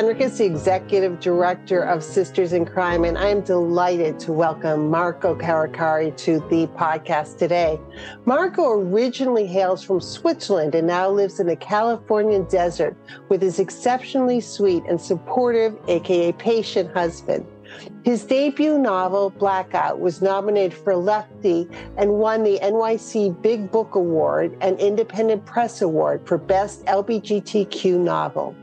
It's is the Executive Director of Sisters in Crime, and I'm delighted to welcome Marco Carocari to the podcast today. Marco originally hails from Switzerland and now lives in the Californian desert with his exceptionally sweet and supportive, aka patient husband. His debut novel, Blackout, was nominated for Lefty and won the NYC Big Book Award and Independent Press Award for Best LBGTQ Novel.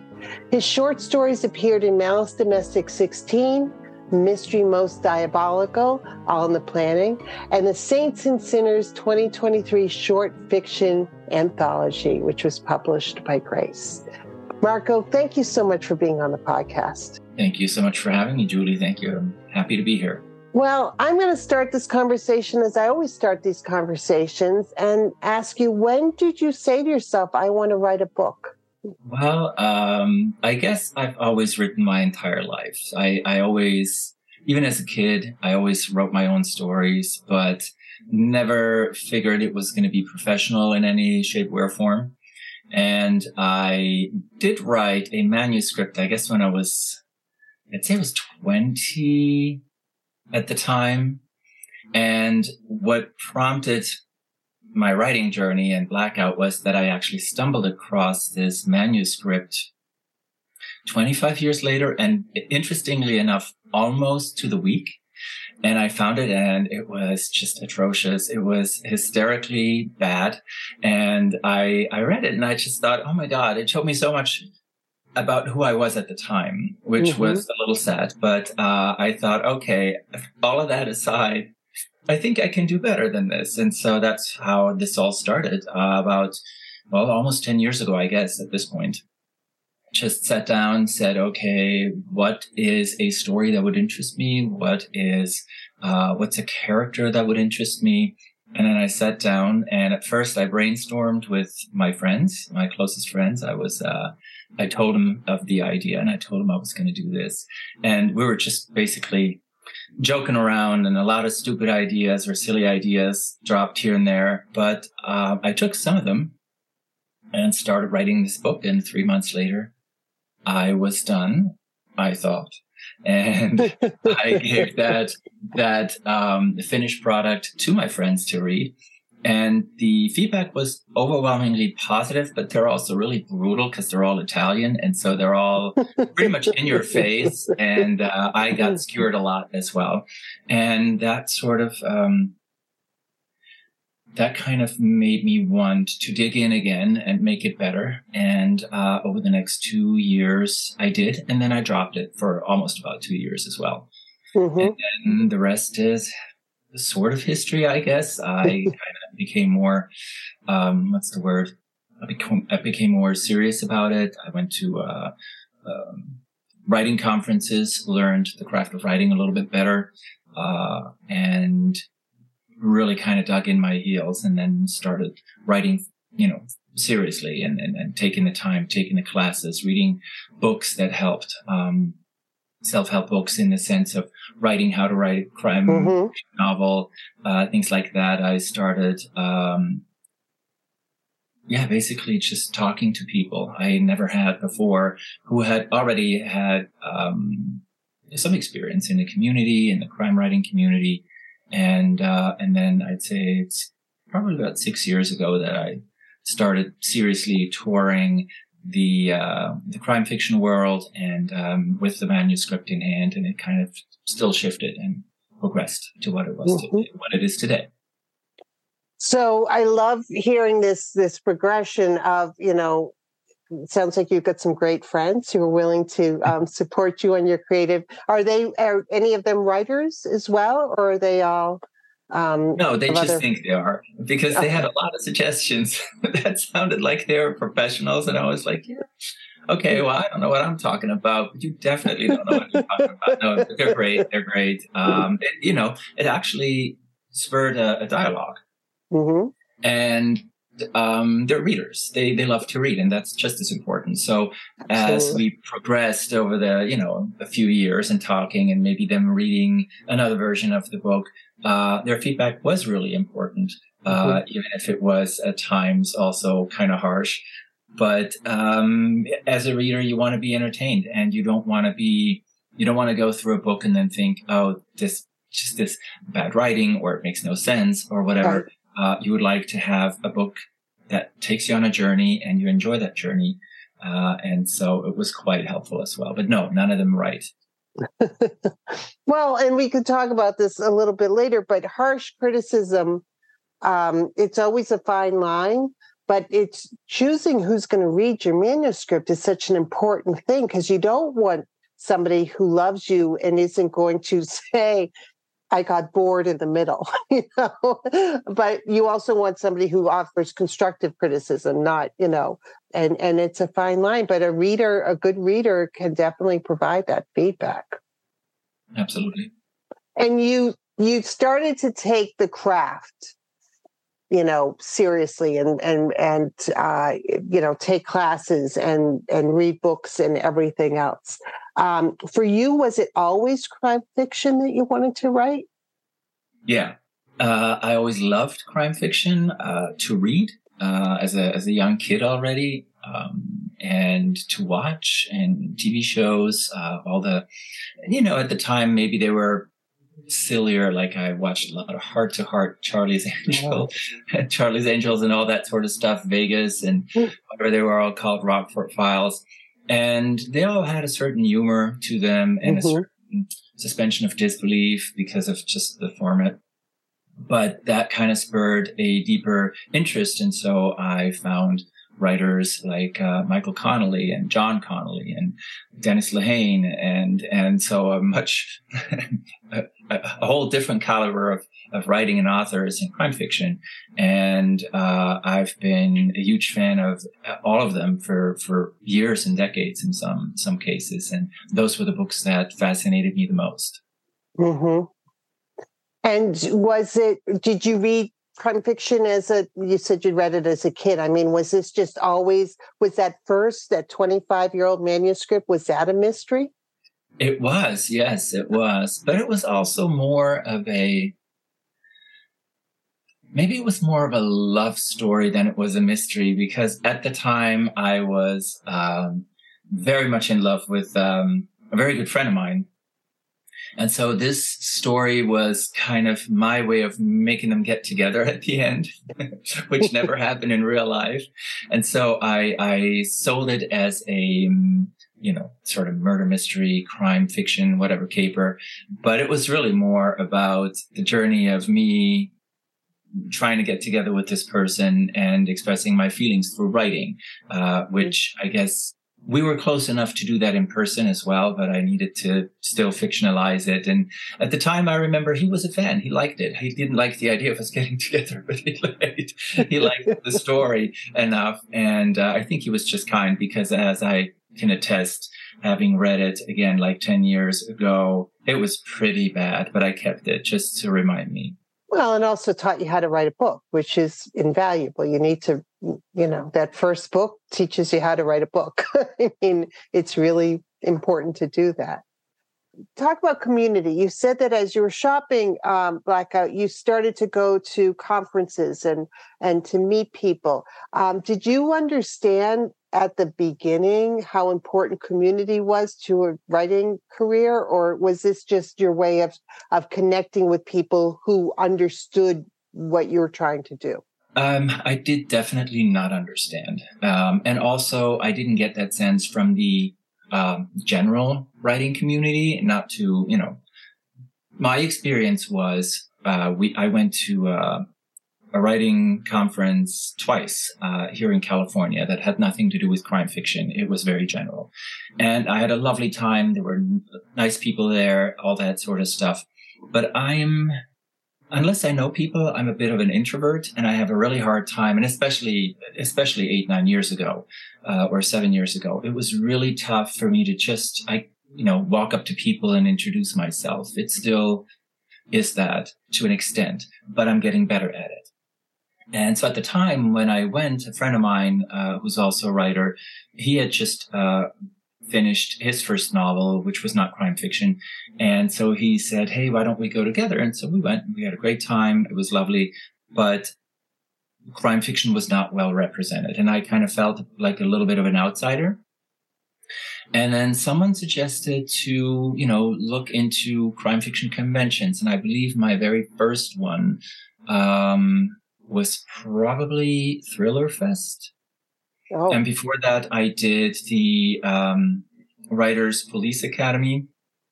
His short stories appeared in Malice Domestic 16, Mystery Most Diabolical, All in the Planning, and the Saints and Sinners 2023 short fiction anthology, which was published by Grace. Marco, thank you so much for being on the podcast. Thank you so much for having me, Julie. Thank you. I'm happy to be here. Well, I'm going to start this conversation as I always start these conversations and ask you when did you say to yourself, I want to write a book? Well, um, I guess I've always written my entire life. I, I always, even as a kid, I always wrote my own stories, but never figured it was going to be professional in any shape or form. And I did write a manuscript, I guess when I was, I'd say I was 20 at the time. And what prompted my writing journey and blackout was that I actually stumbled across this manuscript 25 years later and interestingly enough, almost to the week. And I found it and it was just atrocious. It was hysterically bad. And I, I read it and I just thought, oh my God, it showed me so much about who I was at the time, which mm-hmm. was a little sad. But uh, I thought, okay, all of that aside, I think I can do better than this. And so that's how this all started uh, about, well, almost 10 years ago, I guess, at this point. Just sat down, said, okay, what is a story that would interest me? What is, uh, what's a character that would interest me? And then I sat down and at first I brainstormed with my friends, my closest friends. I was, uh, I told them of the idea and I told them I was going to do this. And we were just basically joking around and a lot of stupid ideas or silly ideas dropped here and there. But uh, I took some of them and started writing this book. And three months later, I was done. I thought, and I gave that that um, finished product to my friends to read. And the feedback was overwhelmingly positive, but they're also really brutal because they're all Italian. And so they're all pretty much in your face. And uh, I got skewered a lot as well. And that sort of, um, that kind of made me want to dig in again and make it better. And uh, over the next two years, I did. And then I dropped it for almost about two years as well. Mm-hmm. And then the rest is sort of history, I guess. I kind of became more, um, what's the word? I became, I became more serious about it. I went to, uh, um, writing conferences, learned the craft of writing a little bit better, uh, and really kind of dug in my heels and then started writing, you know, seriously and, and, and taking the time, taking the classes, reading books that helped. Um, self-help books in the sense of writing how to write a crime mm-hmm. novel, uh, things like that. I started, um, yeah, basically just talking to people I never had before who had already had, um, some experience in the community, in the crime writing community. And, uh, and then I'd say it's probably about six years ago that I started seriously touring the uh, the crime fiction world and um, with the manuscript in hand, and it kind of still shifted and progressed to what it was mm-hmm. today, what it is today. So I love hearing this this progression of you know. Sounds like you've got some great friends who are willing to um, support you on your creative. Are they are any of them writers as well, or are they all Um, no, they just other... think they are because they had a lot of suggestions that sounded like they were professionals, and I was like, yeah, okay, well, I don't know what I'm talking about, but you definitely don't know what you're talking about. No, they're great. They're great. Um, it, you know, it actually spurred a, a dialog mm-hmm. and um, they're readers. They they love to read, and that's just as important. So as we progressed over the you know a few years and talking, and maybe them reading another version of the book, uh, their feedback was really important, uh, mm-hmm. even if it was at times also kind of harsh. But um, as a reader, you want to be entertained, and you don't want to be you don't want to go through a book and then think, oh, this just this bad writing, or it makes no sense, or whatever. Right uh, you would like to have a book that takes you on a journey and you enjoy that journey. Uh, and so it was quite helpful as well. But no, none of them write. well, and we could talk about this a little bit later, but harsh criticism, um, it's always a fine line, but it's choosing who's going to read your manuscript is such an important thing because you don't want somebody who loves you and isn't going to say, I got bored in the middle, you know. but you also want somebody who offers constructive criticism, not, you know, and and it's a fine line. But a reader, a good reader, can definitely provide that feedback. Absolutely. And you you started to take the craft, you know, seriously, and and and uh, you know, take classes and and read books and everything else. Um, for you, was it always crime fiction that you wanted to write? Yeah, uh, I always loved crime fiction uh, to read uh, as a as a young kid already, um, and to watch and TV shows. Uh, all the, you know, at the time maybe they were sillier. Like I watched a lot of Hart to Hart, Charlie's Angel, Charlie's Angels, and all that sort of stuff. Vegas and hmm. whatever they were all called, Rockford Files and they all had a certain humor to them and mm-hmm. a certain suspension of disbelief because of just the format. But that kind of spurred a deeper interest. And so I found writers like uh, Michael Connelly and John Connolly and Dennis Lehane and and so a much a, a, whole different caliber of of writing and authors in crime fiction and uh, I've been a huge fan of all of them for for years and decades in some some cases and those were the books that fascinated me the most. Mm-hmm. And was it? Did you read crime fiction as a you said you read it as a kid. I mean was this just always was that first that 25 year old manuscript was that a mystery? It was yes it was. But it was also more of a maybe it was more of a love story than it was a mystery because at the time i was um, very much in love with um, a very good friend of mine and so this story was kind of my way of making them get together at the end, which never happened in real life. And so I, I sold it as a, you know, sort of murder mystery, crime fiction, whatever caper. But it was really more about the journey of me trying to get together with this person and expressing my feelings through writing, uh, which I guess we were close enough to do that in person as well, but I needed to still fictionalize it. And at the time, I remember he was a fan. He liked it. He didn't like the idea of us getting together, but he liked, he liked the story enough. And uh, I think he was just kind because as I can attest, having read it again like 10 years ago, it was pretty bad, but I kept it just to remind me. Well, and also taught you how to write a book, which is invaluable. You need to, you know, that first book teaches you how to write a book. I mean, it's really important to do that. Talk about community. You said that as you were shopping um, Blackout, you started to go to conferences and and to meet people. Um, did you understand at the beginning how important community was to a writing career or was this just your way of of connecting with people who understood what you were trying to do um, I did definitely not understand. Um, and also, I didn't get that sense from the um, general writing community. Not to, you know, my experience was uh, we I went to uh, a writing conference twice uh, here in California that had nothing to do with crime fiction. It was very general. And I had a lovely time. There were nice people there, all that sort of stuff. But I'm unless I know people, I'm a bit of an introvert and I have a really hard time. And especially, especially eight, nine years ago, uh, or seven years ago, it was really tough for me to just, I, you know, walk up to people and introduce myself. It still is that to an extent, but I'm getting better at it. And so at the time when I went, a friend of mine, uh, who's also a writer, he had just, uh, finished his first novel, which was not crime fiction. And so he said, Hey, why don't we go together? And so we went we had a great time. It was lovely, but crime fiction was not well represented. And I kind of felt like a little bit of an outsider. And then someone suggested to, you know, look into crime fiction conventions. And I believe my very first one, um, was probably Thriller Fest. Oh. And before that, I did the um, Writers Police Academy.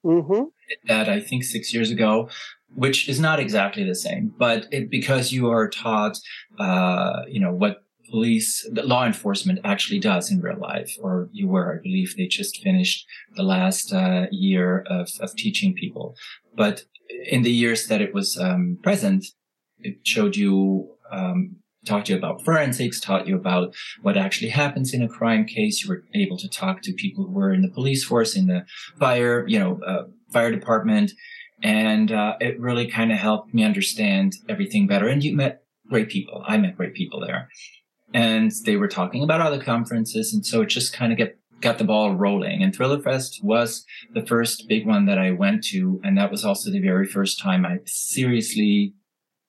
Mm-hmm. That I think six years ago, which is not exactly the same, but it, because you are taught, uh, you know, what police, law enforcement actually does in real life, or you were, I believe they just finished the last uh, year of, of teaching people. But in the years that it was um, present, it showed you um, talked to you about forensics, taught you about what actually happens in a crime case. You were able to talk to people who were in the police force, in the fire, you know, uh, fire department. And uh, it really kind of helped me understand everything better. And you met great people. I met great people there. And they were talking about other conferences. And so it just kind of get, got the ball rolling. And Thriller Fest was the first big one that I went to. And that was also the very first time I seriously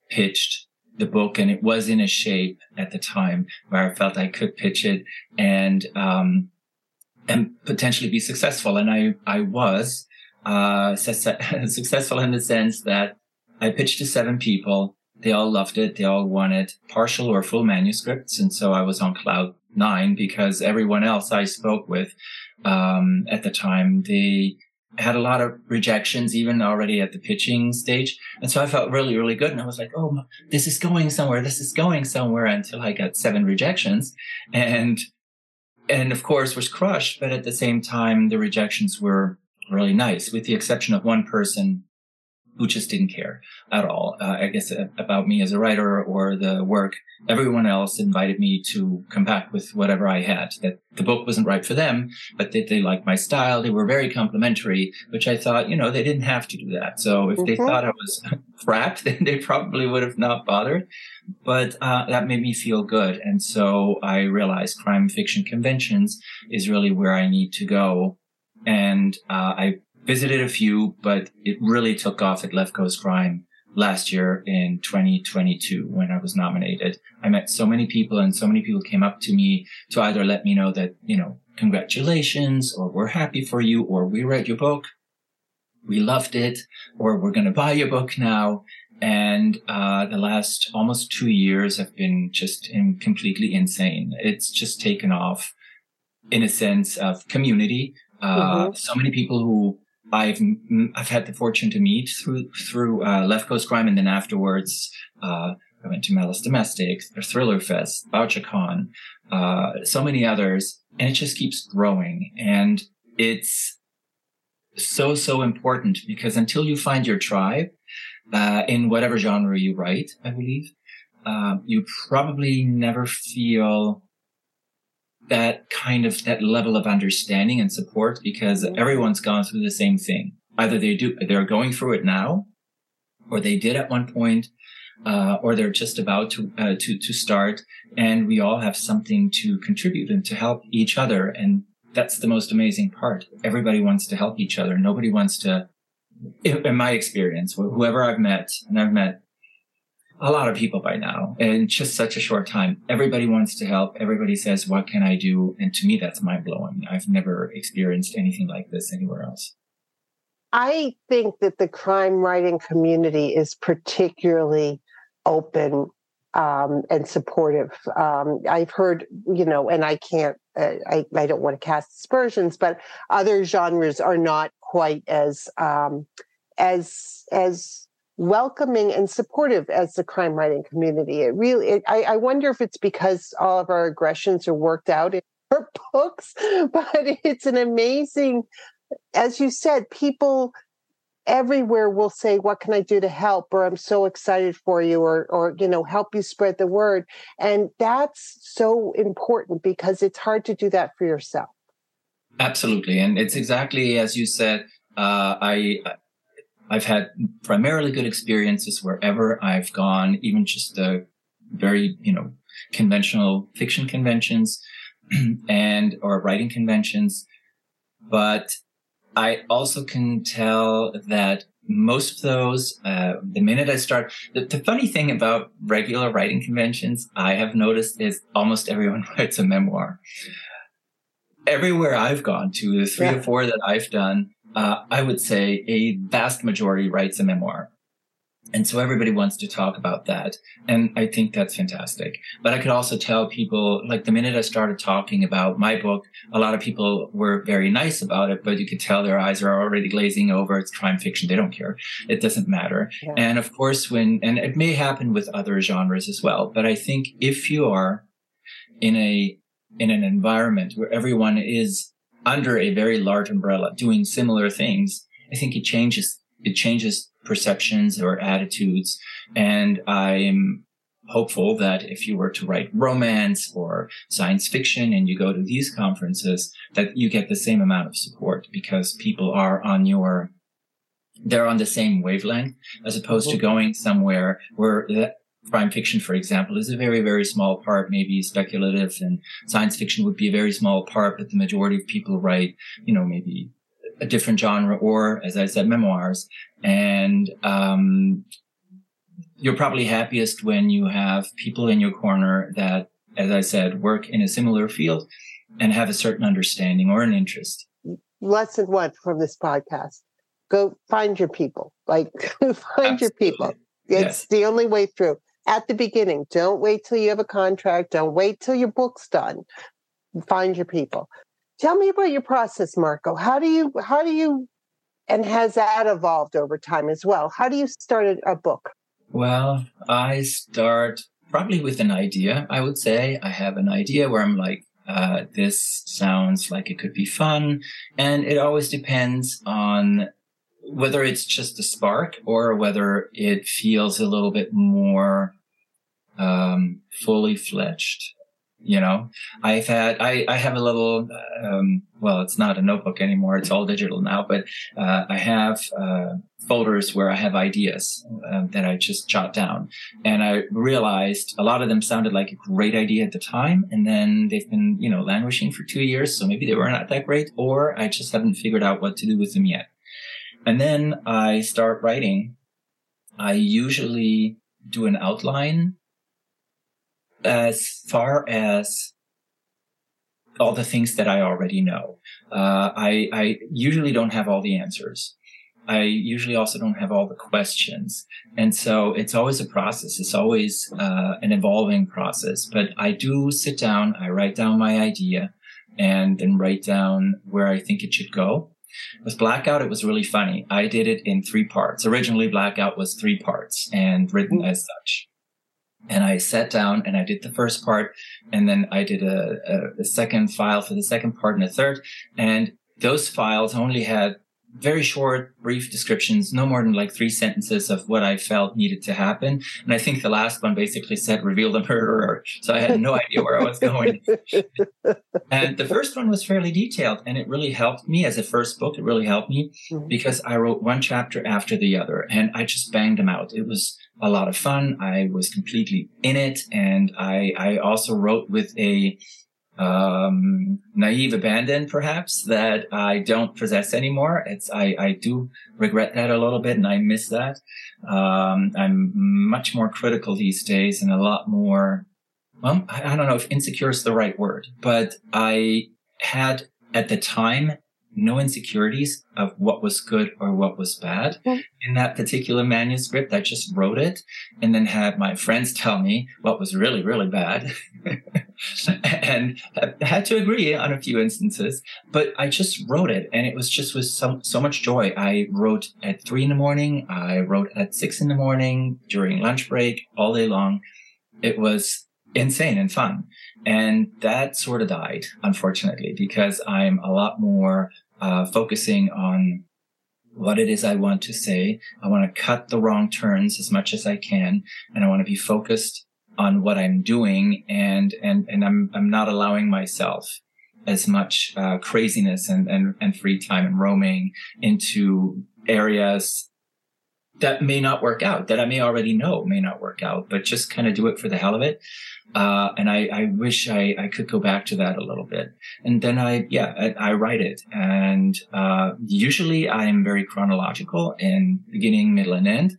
pitched the book and it was in a shape at the time where I felt I could pitch it and, um, and potentially be successful. And I, I was, uh, successful in the sense that I pitched to seven people. They all loved it. They all wanted partial or full manuscripts. And so I was on cloud nine because everyone else I spoke with, um, at the time, they, had a lot of rejections even already at the pitching stage. And so I felt really, really good. And I was like, Oh, this is going somewhere. This is going somewhere until I got seven rejections and, and of course was crushed. But at the same time, the rejections were really nice with the exception of one person who just didn't care at all. Uh, I guess uh, about me as a writer or the work. Everyone else invited me to come back with whatever I had. That the book wasn't right for them, but that they liked my style. They were very complimentary, which I thought, you know, they didn't have to do that. So if mm-hmm. they thought I was crap, then they probably would have not bothered. But uh, that made me feel good, and so I realized crime fiction conventions is really where I need to go. And uh, I visited a few, but it really took off at Left Coast Crime last year in 2022 when I was nominated. I met so many people and so many people came up to me to either let me know that, you know, congratulations or we're happy for you or we read your book. We loved it or we're going to buy your book now. And, uh, the last almost two years have been just in, completely insane. It's just taken off in a sense of community. Uh, mm-hmm. so many people who I've I've had the fortune to meet through through uh, Left Coast Crime, and then afterwards uh, I went to Malice Domestic, Thriller Fest, BoucherCon, uh, so many others, and it just keeps growing. And it's so so important because until you find your tribe uh, in whatever genre you write, I believe, uh, you probably never feel that kind of that level of understanding and support because everyone's gone through the same thing. Either they do, they're going through it now, or they did at one point, uh, or they're just about to, uh, to, to start. And we all have something to contribute and to help each other. And that's the most amazing part. Everybody wants to help each other. Nobody wants to, in my experience, whoever I've met, and I've met a lot of people by now in just such a short time. Everybody wants to help. Everybody says, what can I do? And to me, that's mind blowing. I've never experienced anything like this anywhere else. I think that the crime writing community is particularly open um, and supportive. Um, I've heard, you know, and I can't, uh, I, I don't want to cast aspersions, but other genres are not quite as, um, as, as welcoming and supportive as the crime writing community. It really, it, I, I, wonder if it's because all of our aggressions are worked out in our books, but it's an amazing, as you said, people everywhere we'll say what can i do to help? or i'm so excited for you or or you know help you spread the word. And that's so important because it's hard to do that for yourself. Absolutely. And it's exactly as you said uh, i i've had primarily good experiences wherever i've gone even just the very you know conventional fiction conventions and or writing conventions but I also can tell that most of those, uh, the minute I start, the, the, funny thing about regular writing conventions, I have noticed is almost everyone writes a memoir. Everywhere I've gone to, the three yeah. or four that I've done, uh, I would say a vast majority writes a memoir. And so everybody wants to talk about that. And I think that's fantastic. But I could also tell people, like the minute I started talking about my book, a lot of people were very nice about it, but you could tell their eyes are already glazing over. It's crime fiction. They don't care. It doesn't matter. Yeah. And of course, when, and it may happen with other genres as well, but I think if you are in a, in an environment where everyone is under a very large umbrella doing similar things, I think it changes, it changes perceptions or attitudes. And I'm hopeful that if you were to write romance or science fiction and you go to these conferences, that you get the same amount of support because people are on your, they're on the same wavelength as opposed to going somewhere where that crime fiction, for example, is a very, very small part, maybe speculative and science fiction would be a very small part, but the majority of people write, you know, maybe a different genre or, as I said, memoirs. And um, you're probably happiest when you have people in your corner that, as I said, work in a similar field and have a certain understanding or an interest. Lesson one from this podcast go find your people. Like, find Absolutely. your people. It's yes. the only way through. At the beginning, don't wait till you have a contract. Don't wait till your book's done. Find your people. Tell me about your process, Marco. How do you how do you and has that evolved over time as well? How do you start a book? Well, I start probably with an idea. I would say I have an idea where I'm like, uh, this sounds like it could be fun, and it always depends on whether it's just a spark or whether it feels a little bit more um, fully fledged you know? I've had i i have a little um, well it's not a notebook anymore it's all digital now but uh, i have uh, folders where i have ideas uh, that i just jot down. And i realized a lot of them sounded like a great idea at the time and then they've been you know languishing for two years so maybe they were not that great or i just haven't figured out what to do with them yet and then i start writing i usually do an outline as far as all the things that I already know. Uh, I, I usually don't have all the answers. I usually also don't have all the questions. And so it's always a process. It's always uh, an evolving process. But I do sit down, I write down my idea and then write down where I think it should go. With Blackout, it was really funny. I did it in three parts. Originally, Blackout was three parts and written mm-hmm. as such and I sat down and I did the first part, and then I did a, a, a, second file for the second part and a third. And those files only had very short, brief descriptions, no more than like three sentences of what I felt needed to happen. And I think the last one basically said reveal the murderer. So I had no idea where I was going. and the first one was fairly detailed and it really helped me as a first book. It really helped me mm-hmm. because I wrote one chapter after the other and I just banged them out. It was a lot of fun. I was completely in it. And I, I also wrote with a, um, naive abandon, perhaps that I don't possess anymore. It's, I, I do regret that a little bit and I miss that. Um, I'm much more critical these days and a lot more, well, I, I don't know if insecure is the right word, but I had at the time no insecurities of what was good or what was bad in that particular manuscript. I just wrote it and then had my friends tell me what was really, really bad. and I had to agree on a few instances, but I just wrote it and it was just with so, so much joy. I wrote at three in the morning. I wrote at six in the morning during lunch break all day long. It was insane and fun. And that sort of died, unfortunately, because I'm a lot more uh, focusing on what it is I want to say. I want to cut the wrong turns as much as I can. And I want to be focused on what I'm doing. And, and, and I'm, I'm not allowing myself as much uh, craziness and, and, and free time and roaming into areas that may not work out, that I may already know may not work out, but just kind of do it for the hell of it. Uh, and I, I wish I, I could go back to that a little bit. And then I, yeah, I, I write it. And, uh, usually I'm very chronological in beginning, middle, and end.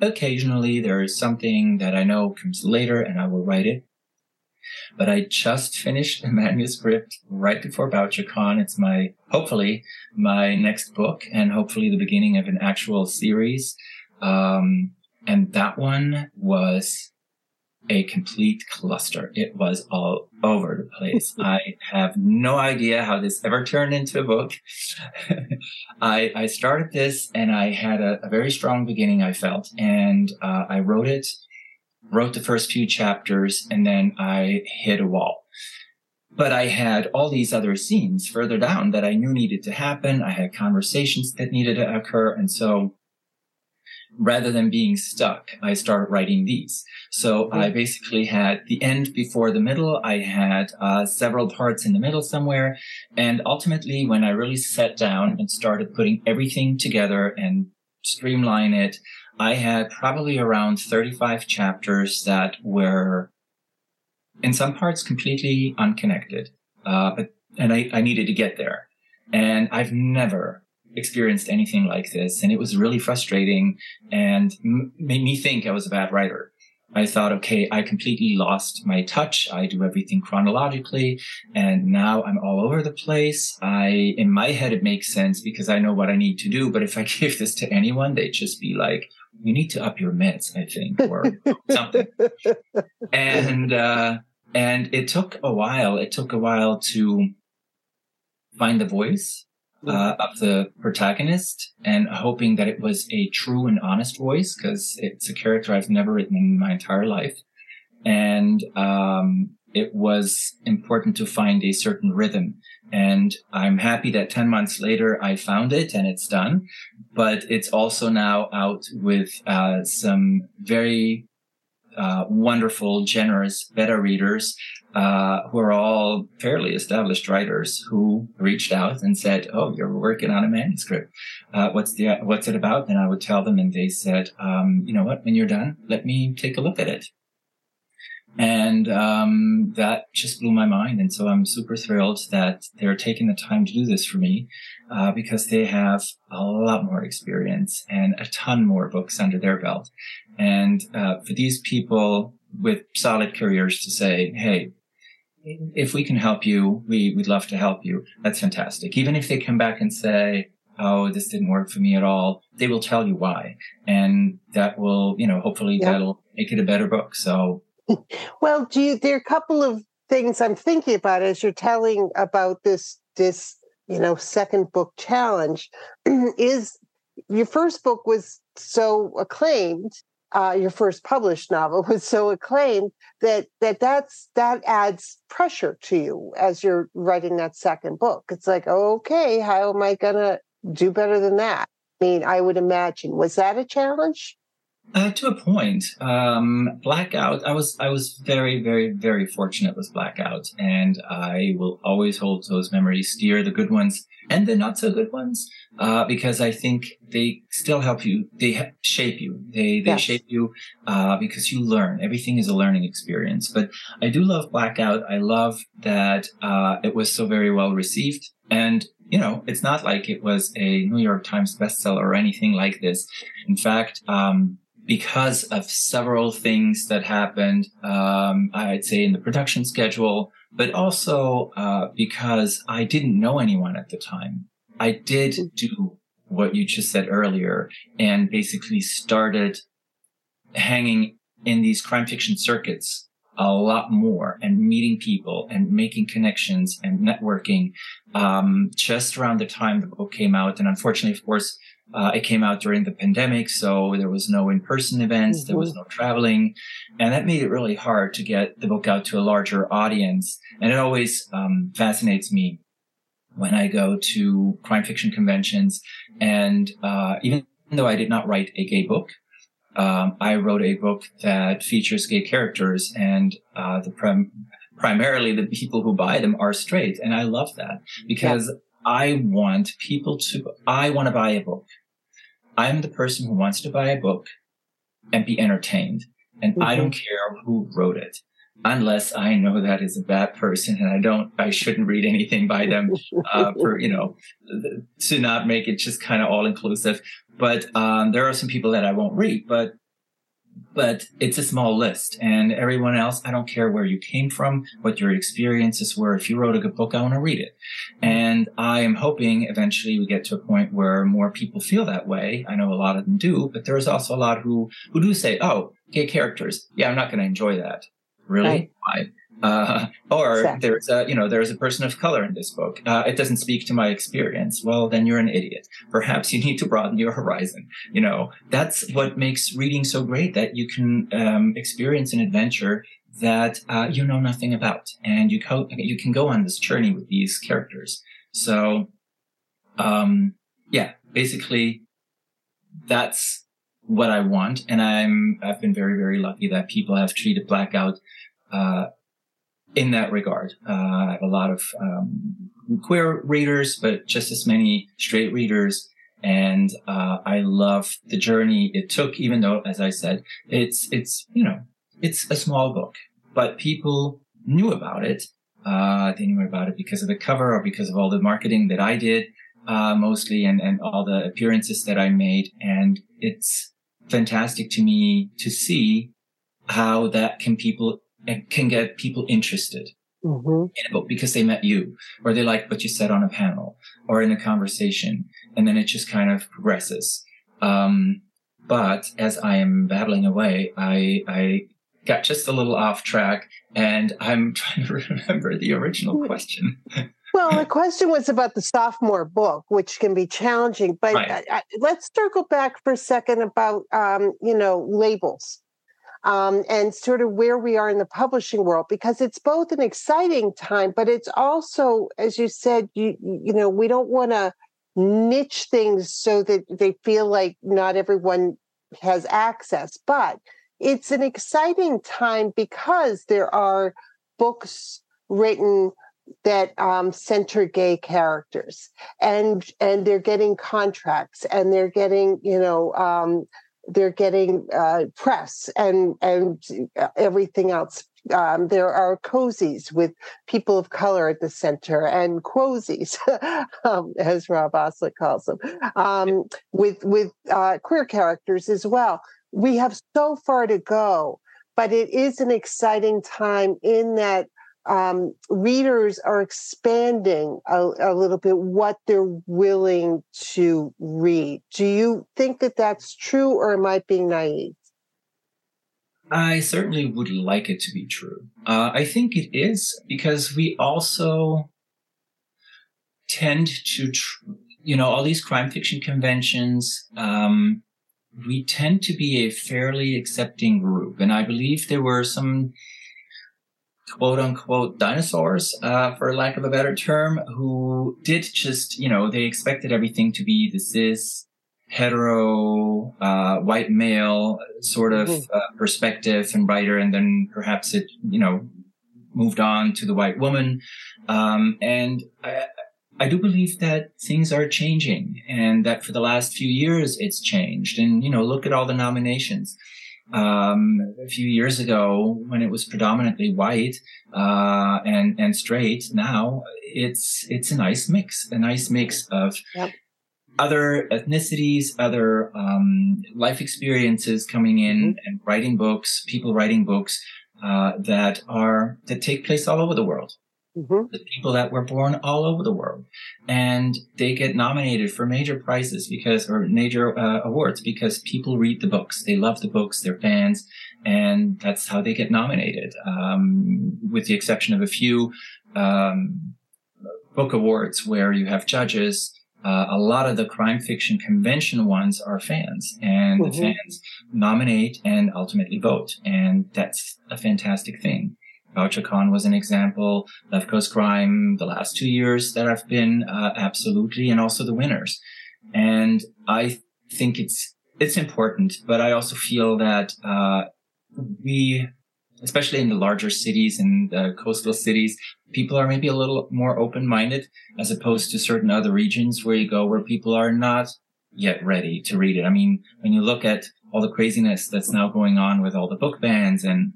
Occasionally there is something that I know comes later and I will write it. But I just finished a manuscript right before BoucherCon. It's my, hopefully, my next book and hopefully the beginning of an actual series. Um, and that one was a complete cluster. It was all over the place. I have no idea how this ever turned into a book. I, I started this and I had a, a very strong beginning, I felt, and uh, I wrote it wrote the first few chapters, and then I hit a wall. But I had all these other scenes further down that I knew needed to happen. I had conversations that needed to occur. And so rather than being stuck, I started writing these. So I mm-hmm. basically had the end before the middle. I had uh, several parts in the middle somewhere. And ultimately, when I really sat down and started putting everything together and streamline it, I had probably around 35 chapters that were in some parts completely unconnected. Uh, but, and I, I needed to get there. And I've never experienced anything like this. And it was really frustrating and m- made me think I was a bad writer. I thought, okay, I completely lost my touch. I do everything chronologically and now I'm all over the place. I, in my head, it makes sense because I know what I need to do. But if I give this to anyone, they'd just be like, you need to up your meds, I think, or something. And, uh, and it took a while. It took a while to find the voice uh, of the protagonist and hoping that it was a true and honest voice because it's a character I've never written in my entire life. And, um, it was important to find a certain rhythm. And I'm happy that 10 months later I found it and it's done. But it's also now out with uh, some very uh, wonderful, generous beta readers uh, who are all fairly established writers who reached out and said, "Oh, you're working on a manuscript. Uh, what's the what's it about?" And I would tell them, and they said, um, "You know what? When you're done, let me take a look at it." And um, that just blew my mind. And so I'm super thrilled that they're taking the time to do this for me uh, because they have a lot more experience and a ton more books under their belt. And uh, for these people with solid careers to say, hey, if we can help you, we, we'd love to help you. That's fantastic. Even if they come back and say, oh, this didn't work for me at all, they will tell you why. And that will, you know, hopefully yeah. that'll make it a better book. So well, do you, there are a couple of things I'm thinking about as you're telling about this this you know second book challenge. is your first book was so acclaimed, uh, your first published novel was so acclaimed that that that's that adds pressure to you as you're writing that second book. It's like, okay, how am I gonna do better than that? I mean, I would imagine was that a challenge? Uh, to a point, um, Blackout. I was I was very very very fortunate with Blackout, and I will always hold those memories dear, the good ones and the not so good ones, uh, because I think they still help you. They shape you. They they yes. shape you uh, because you learn. Everything is a learning experience. But I do love Blackout. I love that uh, it was so very well received, and you know, it's not like it was a New York Times bestseller or anything like this. In fact, um, because of several things that happened, um, I'd say in the production schedule, but also uh, because I didn't know anyone at the time. I did do what you just said earlier and basically started hanging in these crime fiction circuits a lot more and meeting people and making connections and networking um, just around the time the book came out. And unfortunately, of course, uh, it came out during the pandemic, so there was no in-person events, mm-hmm. there was mm-hmm. no traveling, and that made it really hard to get the book out to a larger audience. And it always um, fascinates me when I go to crime fiction conventions. And uh, even though I did not write a gay book, um, I wrote a book that features gay characters, and uh, the prim- primarily the people who buy them are straight, and I love that because yeah. I want people to. I want to buy a book. I'm the person who wants to buy a book and be entertained, and mm-hmm. I don't care who wrote it unless I know that is a bad person and I don't, I shouldn't read anything by them, uh, for, you know, to not make it just kind of all inclusive. But, um, there are some people that I won't read, but, but it's a small list and everyone else, I don't care where you came from, what your experiences were. If you wrote a good book, I want to read it. And I am hoping eventually we get to a point where more people feel that way. I know a lot of them do, but there's also a lot who, who do say, Oh, gay characters. Yeah, I'm not going to enjoy that really? Right. Why? Uh, or exactly. there's a, you know, there's a person of color in this book. Uh, it doesn't speak to my experience. Well, then you're an idiot. Perhaps you need to broaden your horizon. You know, that's what makes reading so great that you can, um, experience an adventure that, uh, you know nothing about and you co- you can go on this journey with these characters. So, um, yeah, basically that's what I want. And I'm, I've been very, very lucky that people have treated Blackout, uh, in that regard. Uh, I have a lot of, um, queer readers, but just as many straight readers. And, uh, I love the journey it took, even though, as I said, it's, it's, you know, it's a small book, but people knew about it. Uh, they knew about it because of the cover or because of all the marketing that I did, uh, mostly and, and all the appearances that I made. And it's, fantastic to me to see how that can people can get people interested mm-hmm. in a book because they met you or they like what you said on a panel or in a conversation and then it just kind of progresses um, but as i am babbling away i i got just a little off track and i'm trying to remember the original hmm. question well, the question was about the sophomore book, which can be challenging. But right. I, I, let's circle back for a second about um, you know labels um, and sort of where we are in the publishing world, because it's both an exciting time, but it's also, as you said, you you know we don't want to niche things so that they feel like not everyone has access, but it's an exciting time because there are books written that um, center gay characters and and they're getting contracts and they're getting you know um, they're getting uh, press and and everything else um, there are cozies with people of color at the center and quosies, um, as Rob Osler calls them, um, with with uh, queer characters as well. We have so far to go, but it is an exciting time in that um, readers are expanding a, a, little bit what they're willing to read. Do you think that that's true, or am I being naive? I certainly would like it to be true. Uh, I think it is because we also tend to, tr- you know, all these crime fiction conventions. Um, we tend to be a fairly accepting group, and I believe there were some quote unquote dinosaurs, uh, for lack of a better term, who did just, you know, they expected everything to be the cis, hetero, uh, white male sort of mm-hmm. uh, perspective and writer. And then perhaps it, you know, moved on to the white woman. Um, and I, I do believe that things are changing and that for the last few years it's changed. And, you know, look at all the nominations um, a few years ago when it was predominantly white uh, and and straight. Now it's it's a nice mix, a nice mix of yep. other ethnicities, other um, life experiences coming in mm-hmm. and writing books, people writing books uh, that are that take place all over the world. Mm-hmm. The people that were born all over the world, and they get nominated for major prizes because, or major uh, awards because people read the books, they love the books, they're fans, and that's how they get nominated. Um, with the exception of a few um, book awards where you have judges. Uh, a lot of the crime fiction convention ones are fans, and mm-hmm. the fans nominate and ultimately vote, and that's a fantastic thing. Con was an example. Left Coast Crime, the last two years that I've been, uh, absolutely, and also the winners. And I think it's, it's important, but I also feel that, uh, we, especially in the larger cities and the coastal cities, people are maybe a little more open-minded as opposed to certain other regions where you go where people are not yet ready to read it. I mean, when you look at all the craziness that's now going on with all the book bans and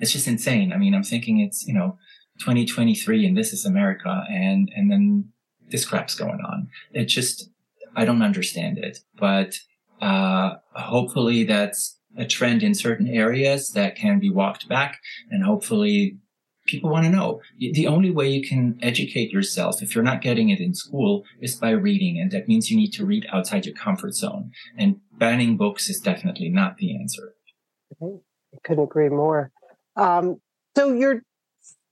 it's just insane. I mean, I'm thinking it's, you know, 2023 and this is America and, and then this crap's going on. It just, I don't understand it, but, uh, hopefully that's a trend in certain areas that can be walked back and hopefully people want to know. The only way you can educate yourself, if you're not getting it in school, is by reading. And that means you need to read outside your comfort zone. And banning books is definitely not the answer. I couldn't agree more. Um, so you're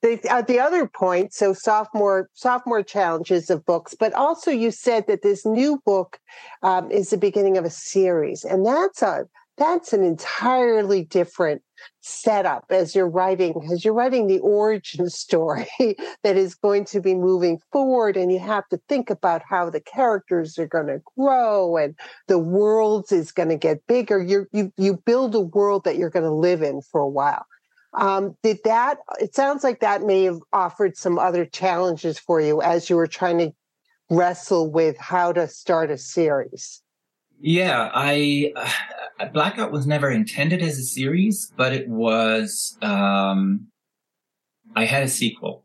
the, at the other point, so sophomore sophomore challenges of books, but also you said that this new book um, is the beginning of a series, and that's a that's an entirely different setup as you're writing as you're writing the origin story that is going to be moving forward and you have to think about how the characters are going to grow and the world is going to get bigger. You you you build a world that you're going to live in for a while um, did that it sounds like that may have offered some other challenges for you as you were trying to wrestle with how to start a series yeah, I uh, Blackout was never intended as a series, but it was. Um, I had a sequel,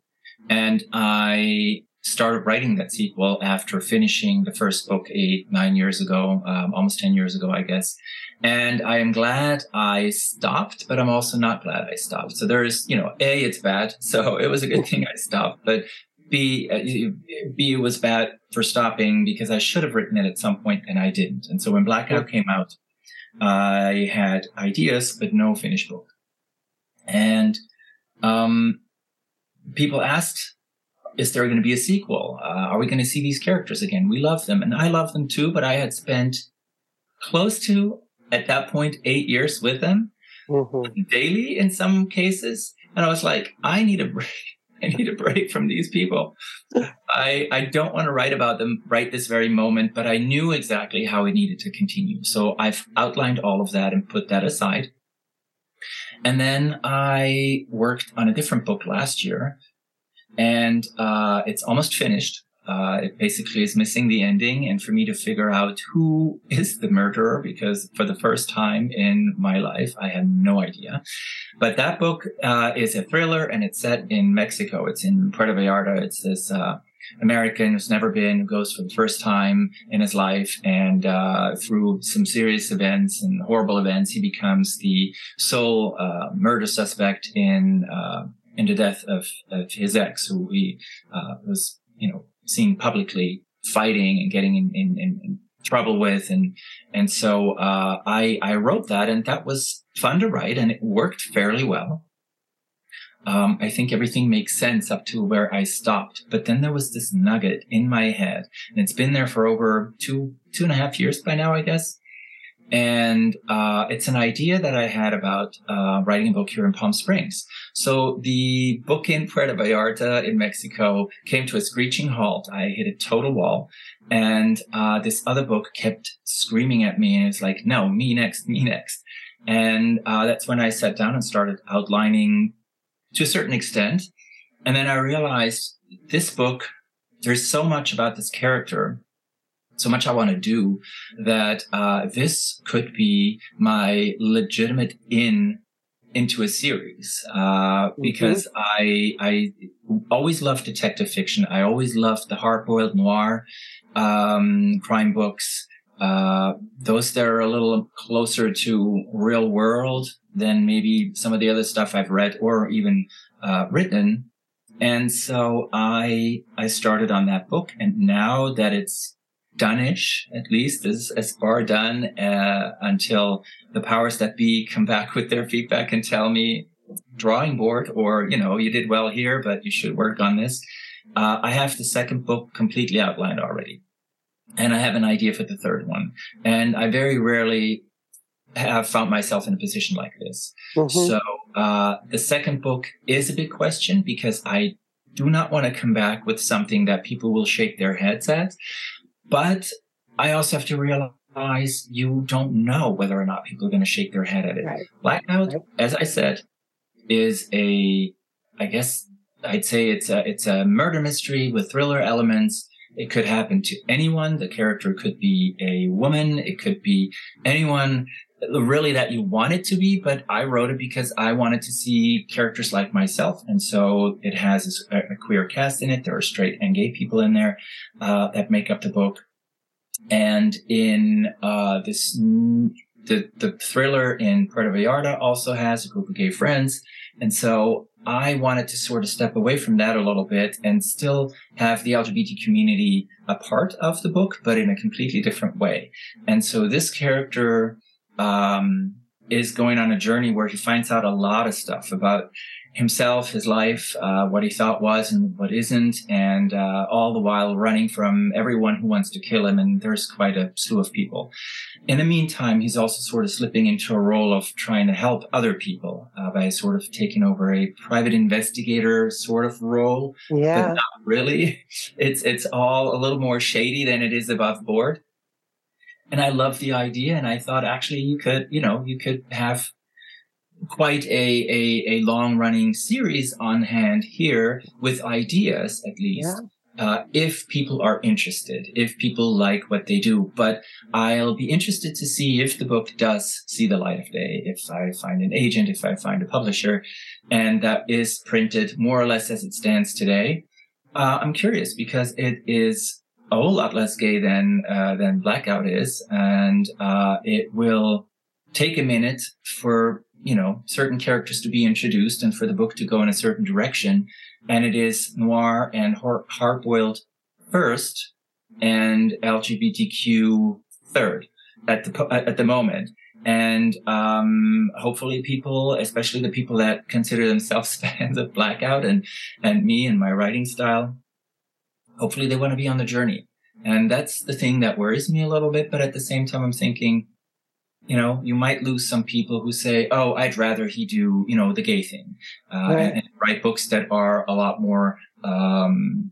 and I started writing that sequel after finishing the first book eight nine years ago, um, almost ten years ago, I guess. And I am glad I stopped, but I'm also not glad I stopped. So there's, you know, a it's bad, so it was a good thing I stopped. But B, uh, B was bad for stopping because I should have written it at some point and I didn't. And so when Blackout came out, I had ideas, but no finished book. And, um, people asked, is there going to be a sequel? Uh, are we going to see these characters again? We love them and I love them too, but I had spent close to at that point eight years with them mm-hmm. daily in some cases. And I was like, I need a break. I need a break from these people. I I don't want to write about them right this very moment, but I knew exactly how it needed to continue. So I've outlined all of that and put that aside. And then I worked on a different book last year, and uh, it's almost finished. Uh, it basically is missing the ending, and for me to figure out who is the murderer, because for the first time in my life, I had no idea. But that book uh, is a thriller, and it's set in Mexico. It's in Puerto Vallarta. It's this uh, American who's never been, who goes for the first time in his life, and uh, through some serious events and horrible events, he becomes the sole uh, murder suspect in uh, in the death of, of his ex, who he was, you know seen publicly fighting and getting in, in, in trouble with. And, and so, uh, I, I wrote that and that was fun to write and it worked fairly well. Um, I think everything makes sense up to where I stopped. But then there was this nugget in my head and it's been there for over two, two and a half years by now, I guess. And uh, it's an idea that I had about uh, writing a book here in Palm Springs. So the book in Puerto Vallarta in Mexico came to a screeching halt. I hit a total wall. And uh, this other book kept screaming at me. And it's like, no, me next, me next. And uh, that's when I sat down and started outlining to a certain extent. And then I realized this book, there's so much about this character so much I want to do that uh, this could be my legitimate in into a series uh, mm-hmm. because I I always loved detective fiction. I always loved the hard-boiled noir um, crime books. Uh, those that are a little closer to real world than maybe some of the other stuff I've read or even uh, written. And so I I started on that book, and now that it's done-ish, at least as, as far done, uh, until the powers that be come back with their feedback and tell me drawing board or, you know, you did well here, but you should work on this. Uh, I have the second book completely outlined already. And I have an idea for the third one. And I very rarely have found myself in a position like this. Mm-hmm. So uh, the second book is a big question because I do not want to come back with something that people will shake their heads at. But I also have to realize you don't know whether or not people are going to shake their head at it. Right. Blackout, right. as I said, is a, I guess I'd say it's a, it's a murder mystery with thriller elements. It could happen to anyone. The character could be a woman. It could be anyone really that you want it to be, but I wrote it because I wanted to see characters like myself. And so it has a, a queer cast in it. There are straight and gay people in there, uh, that make up the book. And in, uh, this, the, the thriller in Puerto Vallarta also has a group of gay friends. And so I wanted to sort of step away from that a little bit and still have the LGBT community a part of the book, but in a completely different way. And so this character, um, is going on a journey where he finds out a lot of stuff about himself, his life, uh, what he thought was and what isn't, and uh, all the while running from everyone who wants to kill him. And there's quite a slew of people. In the meantime, he's also sort of slipping into a role of trying to help other people uh, by sort of taking over a private investigator sort of role. Yeah. But not really. It's it's all a little more shady than it is above board and I love the idea. And I thought actually you could, you know, you could have quite a, a, a long running series on hand here with ideas at least. Yeah. Uh, if people are interested, if people like what they do, but I'll be interested to see if the book does see the light of day, if I find an agent, if I find a publisher, and that is printed more or less as it stands today. Uh, I'm curious because it is a whole lot less gay than uh, than Blackout is, and uh, it will take a minute for you know certain characters to be introduced and for the book to go in a certain direction. And it is noir and hard boiled first, and LGBTQ third at the at the moment. And um, hopefully, people, especially the people that consider themselves fans of Blackout and and me and my writing style, hopefully they want to be on the journey. And that's the thing that worries me a little bit. But at the same time, I'm thinking, you know, you might lose some people who say, "Oh, I'd rather he do, you know, the gay thing," uh, right. and, write books that are a lot more um,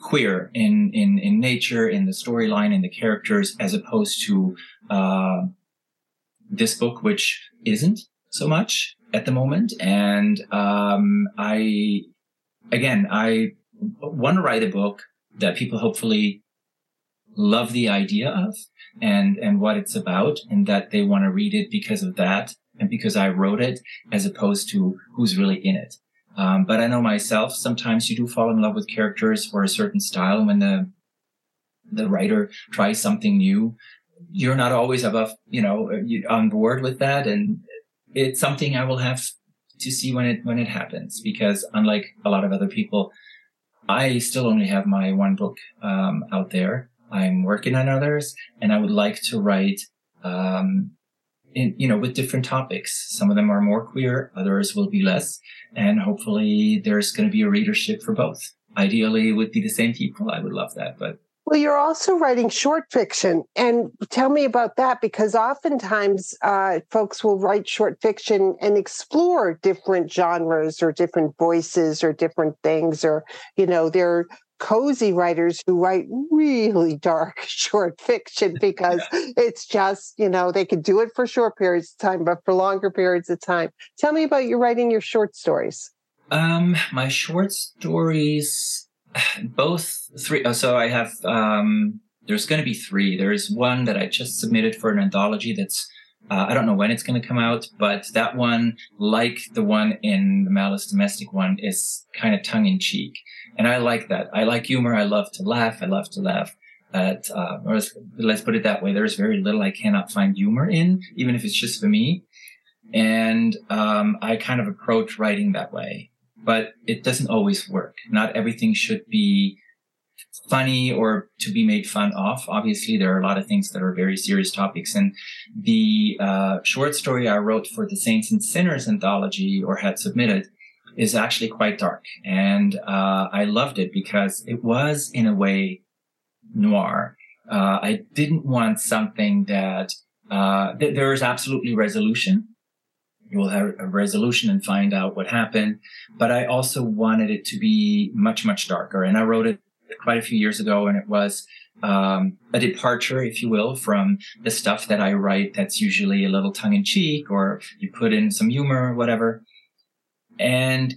queer in in in nature, in the storyline, in the characters, as opposed to uh, this book, which isn't so much at the moment. And um, I, again, I want to write a book that people hopefully love the idea of and and what it's about and that they want to read it because of that and because I wrote it as opposed to who's really in it. Um, but I know myself, sometimes you do fall in love with characters or a certain style. And when the, the writer tries something new, you're not always above, you know, on board with that. And it's something I will have to see when it, when it happens, because unlike a lot of other people, I still only have my one book um, out there. I'm working on others, and I would like to write, um, in, you know, with different topics. Some of them are more queer, others will be less, and hopefully there's going to be a readership for both. Ideally, it would be the same people. I would love that, but well, you're also writing short fiction. And tell me about that because oftentimes uh, folks will write short fiction and explore different genres or different voices or different things. Or, you know, they're cozy writers who write really dark short fiction because yeah. it's just, you know, they could do it for short periods of time, but for longer periods of time. Tell me about you writing your short stories. Um, my short stories, both three. Uh, so I have, um, there's going to be three. There's one that I just submitted for an anthology that's uh, I don't know when it's going to come out, but that one, like the one in the Malice Domestic one, is kind of tongue in cheek. And I like that. I like humor. I love to laugh. I love to laugh at, uh, let's, let's put it that way. There's very little I cannot find humor in, even if it's just for me. And, um, I kind of approach writing that way, but it doesn't always work. Not everything should be funny or to be made fun of. Obviously, there are a lot of things that are very serious topics. And the uh, short story I wrote for the Saints and Sinners anthology or had submitted is actually quite dark. And uh, I loved it because it was, in a way, noir. Uh, I didn't want something that uh, th- there is absolutely resolution. You will have a resolution and find out what happened. But I also wanted it to be much, much darker. And I wrote it quite a few years ago and it was um, a departure, if you will, from the stuff that I write that's usually a little tongue in cheek or you put in some humor or whatever. And,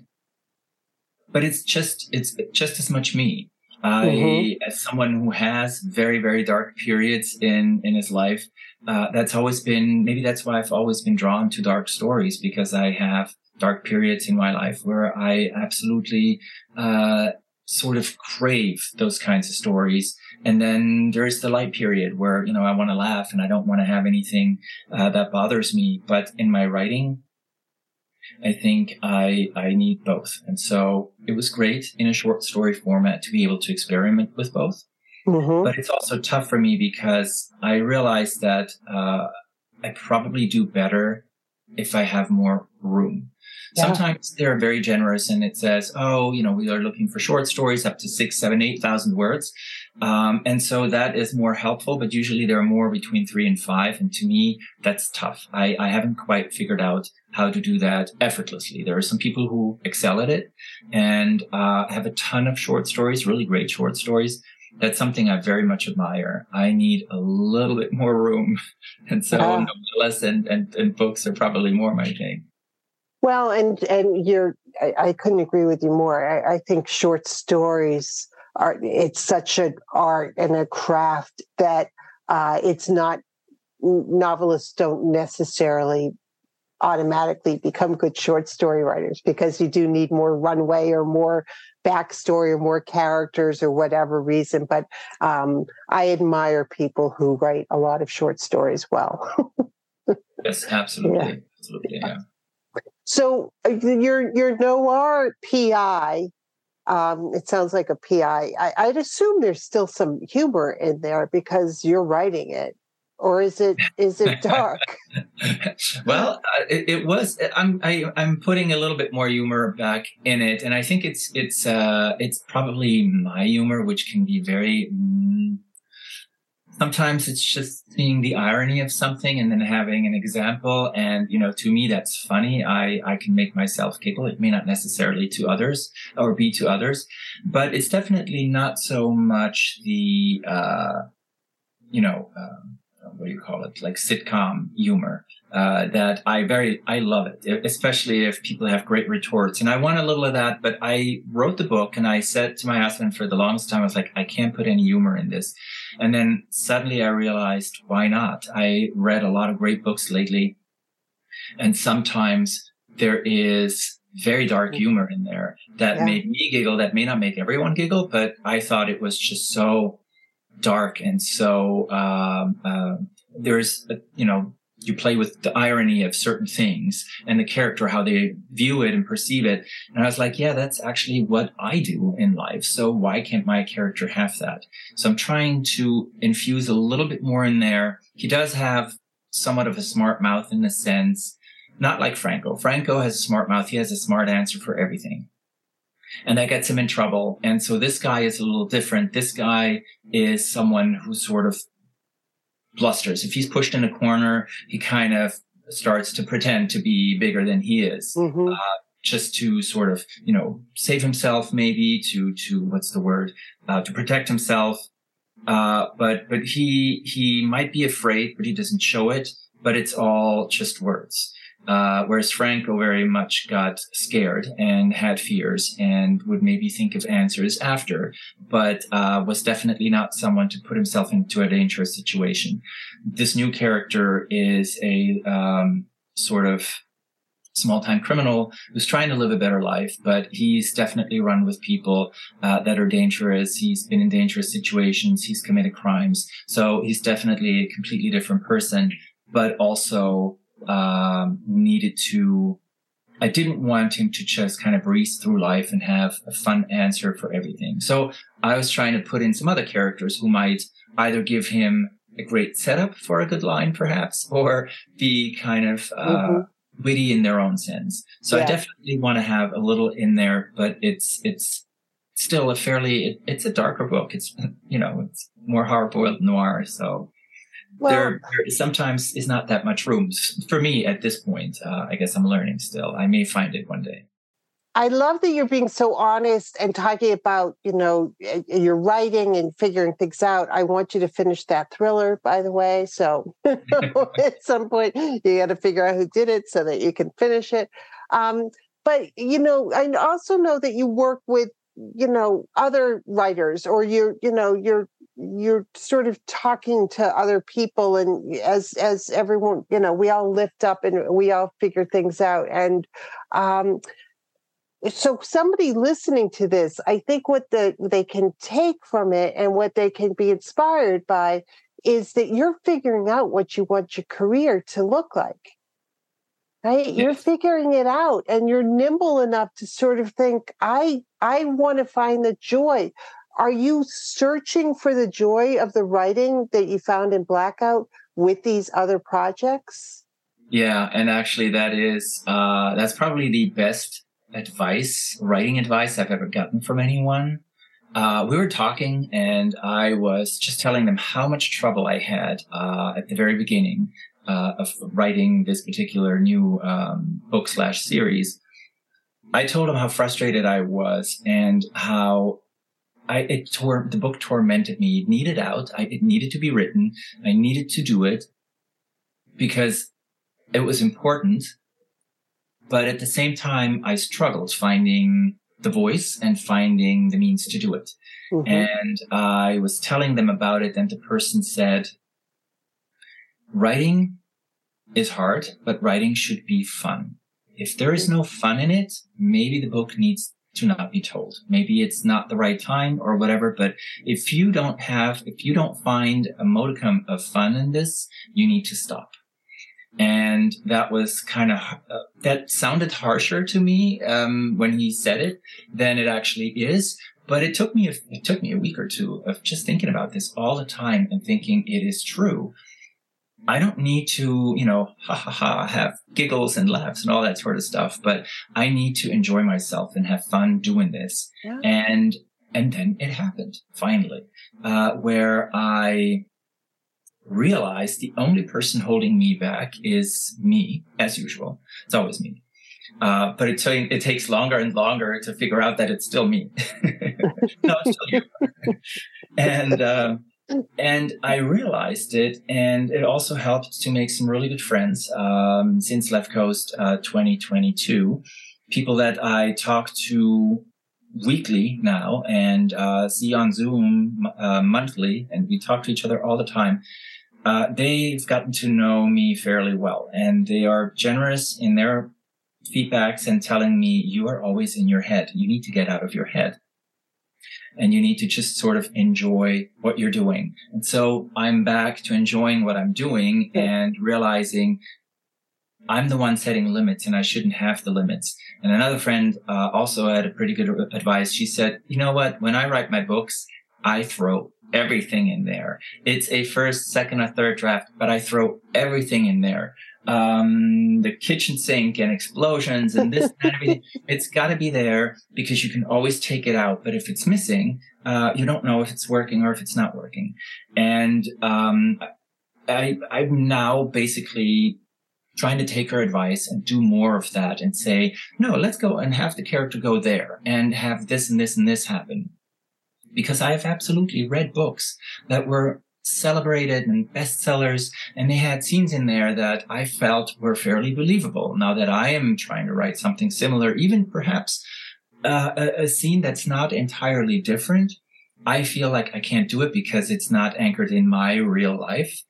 but it's just, it's just as much me. I, mm-hmm. as someone who has very, very dark periods in, in his life, uh, that's always been, maybe that's why I've always been drawn to dark stories because I have dark periods in my life where I absolutely, uh, sort of crave those kinds of stories. And then there's the light period where, you know, I want to laugh and I don't want to have anything uh, that bothers me. But in my writing, I think I, I need both. And so it was great in a short story format to be able to experiment with both. Mm-hmm. But it's also tough for me because I realize that, uh, I probably do better if I have more room. Yeah. Sometimes they're very generous and it says, oh, you know, we are looking for short stories up to six, seven, eight thousand words. Um, and so that is more helpful, but usually there are more between three and five. And to me, that's tough. I, I haven't quite figured out how to do that effortlessly. There are some people who excel at it and uh, have a ton of short stories, really great short stories. That's something I very much admire. I need a little bit more room. And so novellas and, and, and books are probably more my thing. Well, and and you're I, I couldn't agree with you more. I, I, think short stories are it's such an art and a craft that uh, it's not novelists don't necessarily automatically become good short story writers because you do need more runway or more backstory or more characters or whatever reason. But um, I admire people who write a lot of short stories well. yes, absolutely. Yeah. Absolutely. Yeah. So uh, your your noir PI, um, it sounds like a PI. I, would assume there's still some humor in there because you're writing it, or is it is it dark? well, uh, it, it, was. I'm I, am i am putting a little bit more humor back in it, and I think it's it's uh, it's probably my humor, which can be very. Mm, sometimes it's just seeing the irony of something and then having an example and you know to me that's funny i i can make myself giggle it may not necessarily to others or be to others but it's definitely not so much the uh you know um, what do you call it like sitcom humor uh, that I very I love it, especially if people have great retorts. And I want a little of that, but I wrote the book and I said to my husband for the longest time, I was like, I can't put any humor in this. And then suddenly I realized, why not? I read a lot of great books lately, and sometimes there is very dark humor in there that yeah. made me giggle. That may not make everyone giggle, but I thought it was just so dark and so um, uh, there's a, you know you play with the irony of certain things and the character, how they view it and perceive it. And I was like, yeah, that's actually what I do in life. So why can't my character have that? So I'm trying to infuse a little bit more in there. He does have somewhat of a smart mouth in a sense, not like Franco. Franco has a smart mouth. He has a smart answer for everything. And that gets him in trouble. And so this guy is a little different. This guy is someone who sort of blusters. If he's pushed in a corner, he kind of starts to pretend to be bigger than he is. Mm-hmm. Uh, just to sort of, you know, save himself, maybe to, to, what's the word, uh, to protect himself. Uh, but, but he, he might be afraid, but he doesn't show it, but it's all just words. Uh, whereas Franco very much got scared and had fears and would maybe think of answers after, but uh, was definitely not someone to put himself into a dangerous situation. This new character is a um, sort of small time criminal who's trying to live a better life, but he's definitely run with people uh, that are dangerous. He's been in dangerous situations. He's committed crimes. So he's definitely a completely different person, but also um, needed to I didn't want him to just kind of breeze through life and have a fun answer for everything. So I was trying to put in some other characters who might either give him a great setup for a good line, perhaps, or be kind of uh, mm-hmm. witty in their own sense. So yeah. I definitely want to have a little in there, but it's it's still a fairly it, it's a darker book. It's you know it's more hard boiled noir. So well, there, there sometimes is not that much room for me at this point. Uh, I guess I'm learning still. I may find it one day. I love that you're being so honest and talking about, you know, your writing and figuring things out. I want you to finish that thriller, by the way. So at some point, you got to figure out who did it so that you can finish it. Um, but, you know, I also know that you work with, you know, other writers or you're, you know, you're, you're sort of talking to other people and as as everyone you know we all lift up and we all figure things out and um so somebody listening to this i think what the, they can take from it and what they can be inspired by is that you're figuring out what you want your career to look like right yes. you're figuring it out and you're nimble enough to sort of think i i want to find the joy are you searching for the joy of the writing that you found in blackout with these other projects yeah and actually that is uh that's probably the best advice, writing advice I've ever gotten from anyone. Uh, we were talking, and I was just telling them how much trouble I had uh, at the very beginning uh, of writing this particular new um, book slash series. I told them how frustrated I was and how I it tore the book tormented me. It needed out. I, it needed to be written. I needed to do it because it was important but at the same time, I struggled finding the voice and finding the means to do it. Mm-hmm. And I was telling them about it, and the person said, Writing is hard, but writing should be fun. If there is no fun in it, maybe the book needs to not be told. Maybe it's not the right time or whatever, but if you don't have, if you don't find a modicum of fun in this, you need to stop and that was kind of uh, that sounded harsher to me um, when he said it than it actually is but it took me a, it took me a week or two of just thinking about this all the time and thinking it is true i don't need to you know ha ha ha have giggles and laughs and all that sort of stuff but i need to enjoy myself and have fun doing this yeah. and and then it happened finally uh, where i realized the only person holding me back is me, as usual. It's always me. Uh, but it, t- it takes longer and longer to figure out that it's still me. no, it's still you. and, uh, and I realized it, and it also helped to make some really good friends um, since Left Coast uh, 2022. People that I talk to weekly now and uh, see on Zoom uh, monthly, and we talk to each other all the time uh, they've gotten to know me fairly well and they are generous in their feedbacks and telling me you are always in your head. You need to get out of your head and you need to just sort of enjoy what you're doing. And so I'm back to enjoying what I'm doing and realizing I'm the one setting limits and I shouldn't have the limits. And another friend uh, also had a pretty good advice. She said, you know what? When I write my books, I throw everything in there. It's a first, second, or third draft, but I throw everything in there. Um, the kitchen sink and explosions and this and everything. It's got to be there because you can always take it out. But if it's missing, uh, you don't know if it's working or if it's not working. And um, I, I'm now basically trying to take her advice and do more of that and say, no, let's go and have the character go there and have this and this and this happen because I have absolutely read books that were celebrated and bestsellers, and they had scenes in there that I felt were fairly believable. Now that I am trying to write something similar, even perhaps uh, a, a scene that's not entirely different, I feel like I can't do it because it's not anchored in my real life.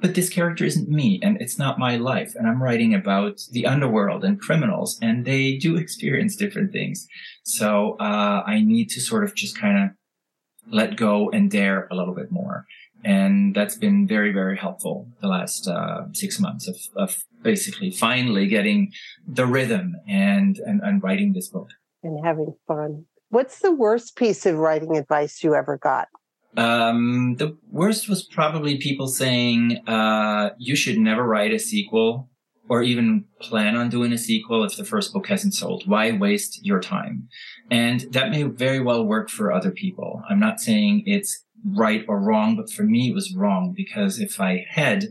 But this character isn't me and it's not my life. And I'm writing about the underworld and criminals and they do experience different things. So, uh, I need to sort of just kind of let go and dare a little bit more. And that's been very, very helpful the last uh, six months of, of basically finally getting the rhythm and, and, and writing this book. And having fun. What's the worst piece of writing advice you ever got? Um, the worst was probably people saying, uh, you should never write a sequel or even plan on doing a sequel if the first book hasn't sold. Why waste your time? And that may very well work for other people. I'm not saying it's right or wrong, but for me, it was wrong because if I had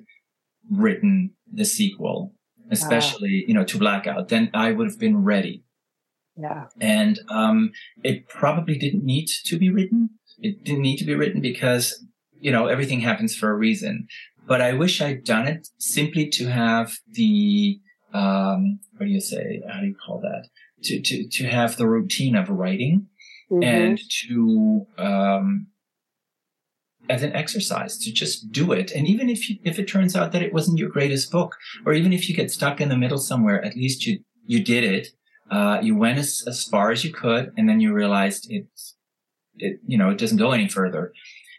written the sequel, especially, you know, to Blackout, then I would have been ready. Yeah. And, um, it probably didn't need to be written. It didn't need to be written because, you know, everything happens for a reason. But I wish I'd done it simply to have the, um, what do you say? How do you call that? To, to, to have the routine of writing mm-hmm. and to, um, as an exercise to just do it. And even if you, if it turns out that it wasn't your greatest book, or even if you get stuck in the middle somewhere, at least you, you did it. Uh, you went as, as far as you could and then you realized it's, it, you know, it doesn't go any further.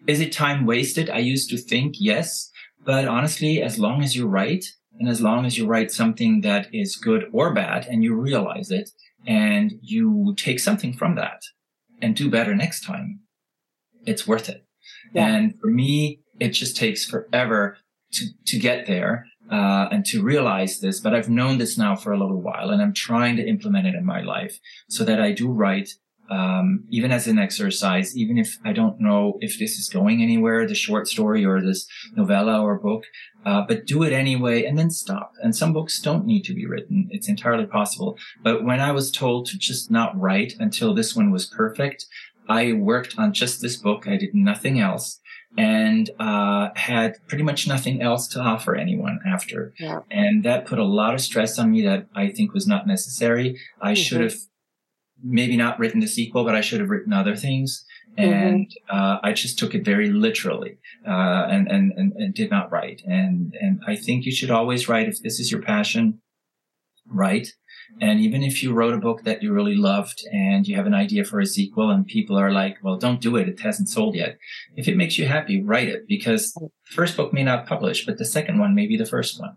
Is it time wasted? I used to think yes, but honestly, as long as you write and as long as you write something that is good or bad and you realize it and you take something from that and do better next time, it's worth it. Yeah. And for me, it just takes forever to, to get there. Uh, and to realize this, but I've known this now for a little while and I'm trying to implement it in my life so that I do write, um, even as an exercise, even if I don't know if this is going anywhere, the short story or this novella or book, uh, but do it anyway and then stop. And some books don't need to be written. It's entirely possible. But when I was told to just not write until this one was perfect, I worked on just this book. I did nothing else and uh, had pretty much nothing else to offer anyone after. Yeah. And that put a lot of stress on me that I think was not necessary. I mm-hmm. should have maybe not written the sequel, but I should have written other things. Mm-hmm. And mm-hmm. uh, I just took it very literally uh, and, and, and, and did not write. And, and I think you should always write if this is your passion, write. And even if you wrote a book that you really loved and you have an idea for a sequel and people are like, well, don't do it. It hasn't sold yet. If it makes you happy, write it because the first book may not publish, but the second one may be the first one.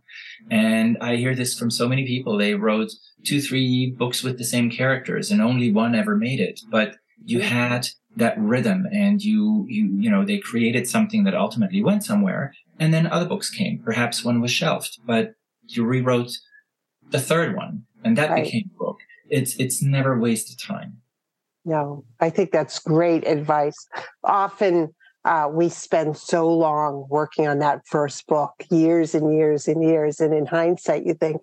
And I hear this from so many people. They wrote two, three books with the same characters and only one ever made it. But you had that rhythm and you, you, you know, they created something that ultimately went somewhere. And then other books came. Perhaps one was shelved, but you rewrote the third one and that right. became a book. It's it's never wasted time. No, I think that's great advice. Often uh, we spend so long working on that first book, years and years and years, and in hindsight, you think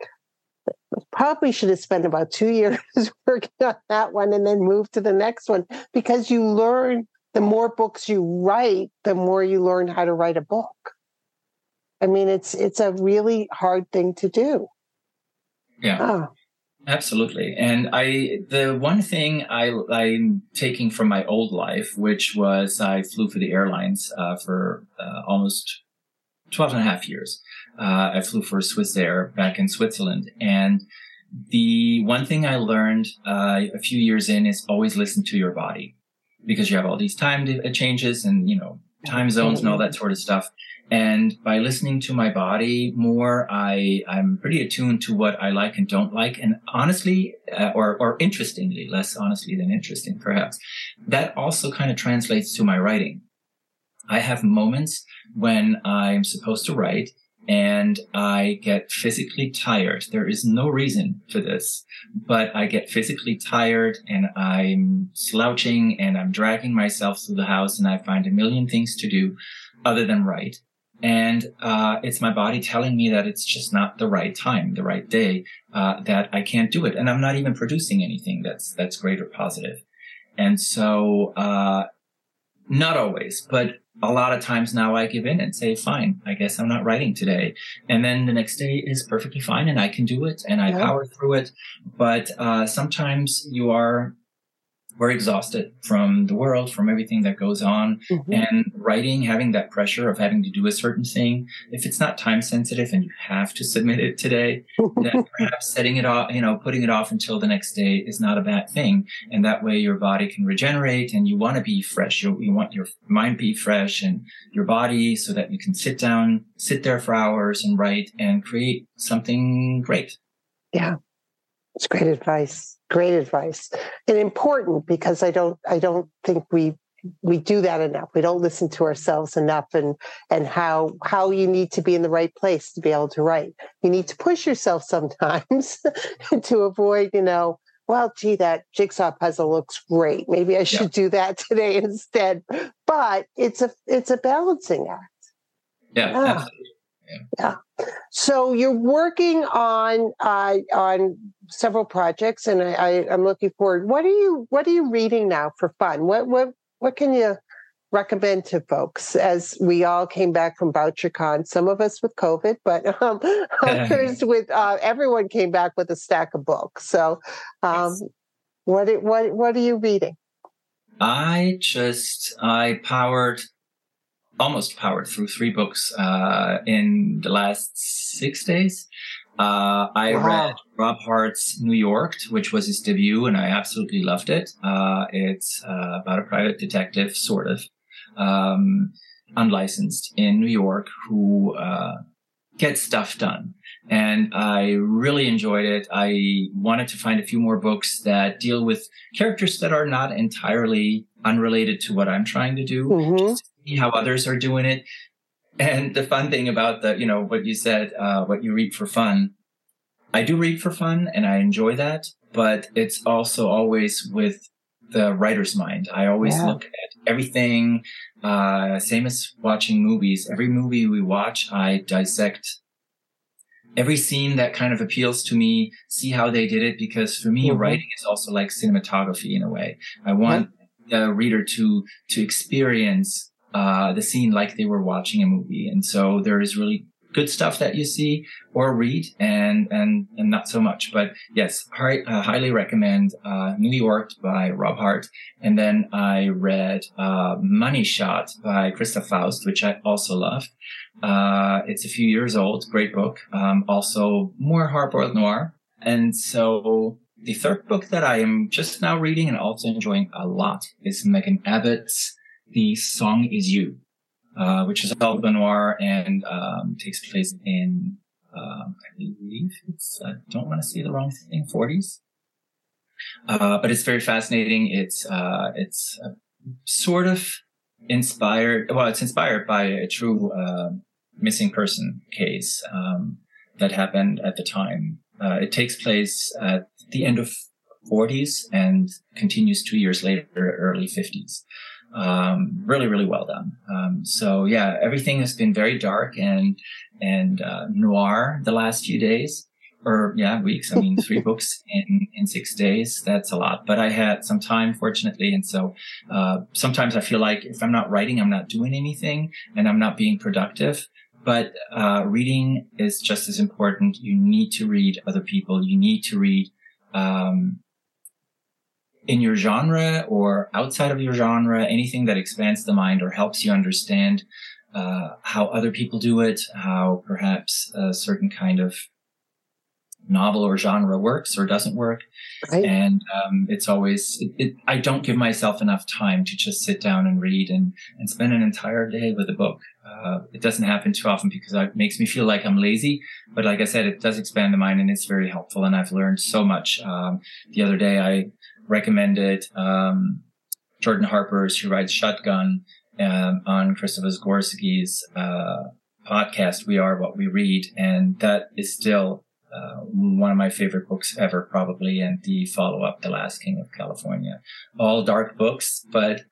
probably should have spent about two years working on that one and then move to the next one because you learn the more books you write, the more you learn how to write a book. I mean, it's it's a really hard thing to do. Yeah. Oh. Absolutely. And I, the one thing I, I'm taking from my old life, which was I flew for the airlines, uh, for, uh, almost 12 and a half years. Uh, I flew for Swissair back in Switzerland. And the one thing I learned, uh, a few years in is always listen to your body because you have all these time changes and, you know, time zones and all that sort of stuff. And by listening to my body more, I, I'm pretty attuned to what I like and don't like. And honestly, uh, or, or interestingly, less honestly than interesting, perhaps, that also kind of translates to my writing. I have moments when I'm supposed to write and I get physically tired. There is no reason for this, but I get physically tired and I'm slouching and I'm dragging myself through the house and I find a million things to do other than write and uh, it's my body telling me that it's just not the right time, the right day, uh, that I can't do it, and I'm not even producing anything that's that's great or positive. And so, uh, not always, but a lot of times now I give in and say, "Fine, I guess I'm not writing today," and then the next day is perfectly fine, and I can do it, and I yeah. power through it. But uh, sometimes you are we're exhausted from the world, from everything that goes on. Mm-hmm. And writing, having that pressure of having to do a certain thing, if it's not time sensitive and you have to submit it today, then perhaps setting it off, you know, putting it off until the next day is not a bad thing. And that way your body can regenerate and you want to be fresh. You, you want your mind be fresh and your body so that you can sit down, sit there for hours and write and create something great. Yeah. It's great advice. Great advice. And important because I don't I don't think we we do that enough. We don't listen to ourselves enough and and how how you need to be in the right place to be able to write. You need to push yourself sometimes to avoid, you know, well, gee, that jigsaw puzzle looks great. Maybe I should yeah. do that today instead. But it's a it's a balancing act. Yeah, yeah. Yeah. yeah. So you're working on uh, on several projects, and I, I, am looking forward. What are you What are you reading now for fun? What what what can you recommend to folks as we all came back from Bouchercon? Some of us with COVID, but um, others with uh, everyone came back with a stack of books. So, um, yes. what what what are you reading? I just I powered almost powered through three books uh, in the last six days. Uh, I wow. read Rob Hart's New Yorked, which was his debut, and I absolutely loved it. Uh, it's uh, about a private detective, sort of, um, unlicensed in New York, who uh, gets stuff done. And I really enjoyed it. I wanted to find a few more books that deal with characters that are not entirely unrelated to what I'm trying to do. Mm-hmm see how others are doing it. And the fun thing about the, you know, what you said, uh, what you read for fun, I do read for fun and I enjoy that, but it's also always with the writer's mind. I always yeah. look at everything, uh, same as watching movies. Every movie we watch, I dissect every scene that kind of appeals to me, see how they did it, because for me, mm-hmm. writing is also like cinematography in a way. I want yeah. the reader to, to experience uh, the scene like they were watching a movie. And so there is really good stuff that you see or read and and and not so much. But yes hi, uh, highly recommend uh, new yorked by rob hart. And then i read uh, money shot by christa faust which i also love. Uh, it's a few years old great book um, also more hard-boiled noir. And so the third book that i am just now reading and also enjoying a lot is megan abbott's the song is you, uh, which is all noir and um, takes place in, um, I believe it's, I don't want to say the wrong thing, 40s. Uh, but it's very fascinating. It's, uh, it's sort of inspired, well, it's inspired by a true, uh, missing person case, um, that happened at the time. Uh, it takes place at the end of 40s and continues two years later, early 50s um, really, really well done. Um, so yeah, everything has been very dark and and uh, noir the last few days, or yeah, weeks. I mean, three books in in six days. That's a lot. But I had some time, fortunately, and so uh, sometimes I feel like if I'm not writing, I'm not doing anything, and I'm not being productive. But uh, reading is just as important. You need to read other people. You need to read um, in your genre or outside of your genre, anything that expands the mind or helps you understand uh, how other people do it, how perhaps a certain kind of novel or genre works or doesn't work. Right. And um, it's always, it, it, I don't give myself enough time to just sit down and read and, and spend an entire day with a book. Uh, it doesn't happen too often because it makes me feel like I'm lazy. But like I said, it does expand the mind and it's very helpful. And I've learned so much. Um, the other day, I recommended um, Jordan Harper's She Rides Shotgun um, on Christopher Zagorski's uh, podcast, We Are What We Read. And that is still uh, one of my favorite books ever, probably, and the follow up, The Last King of California. All dark books, but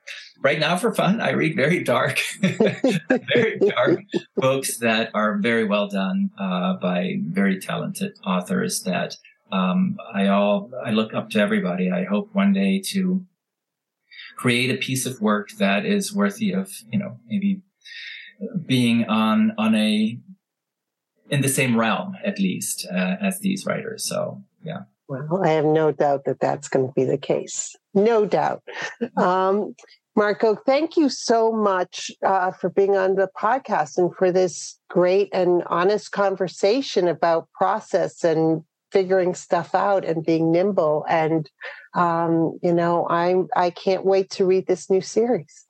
right now for fun, I read very dark, very dark books that are very well done uh, by very talented authors that um, I all I look up to everybody. I hope one day to create a piece of work that is worthy of you know maybe being on on a in the same realm at least uh, as these writers. So yeah. Well, I have no doubt that that's going to be the case. No doubt. Um, Marco, thank you so much uh, for being on the podcast and for this great and honest conversation about process and figuring stuff out and being nimble. And um, you know, I'm I can't wait to read this new series.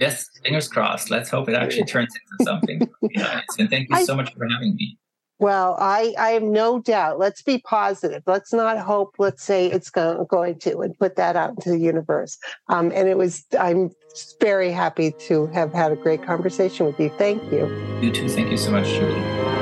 yes, fingers crossed. Let's hope it actually turns into something. and thank you so much for having me. Well, I, I have no doubt. Let's be positive. Let's not hope. Let's say it's going, going to and put that out into the universe. Um, and it was, I'm very happy to have had a great conversation with you. Thank you. You too. Thank you so much, Julie.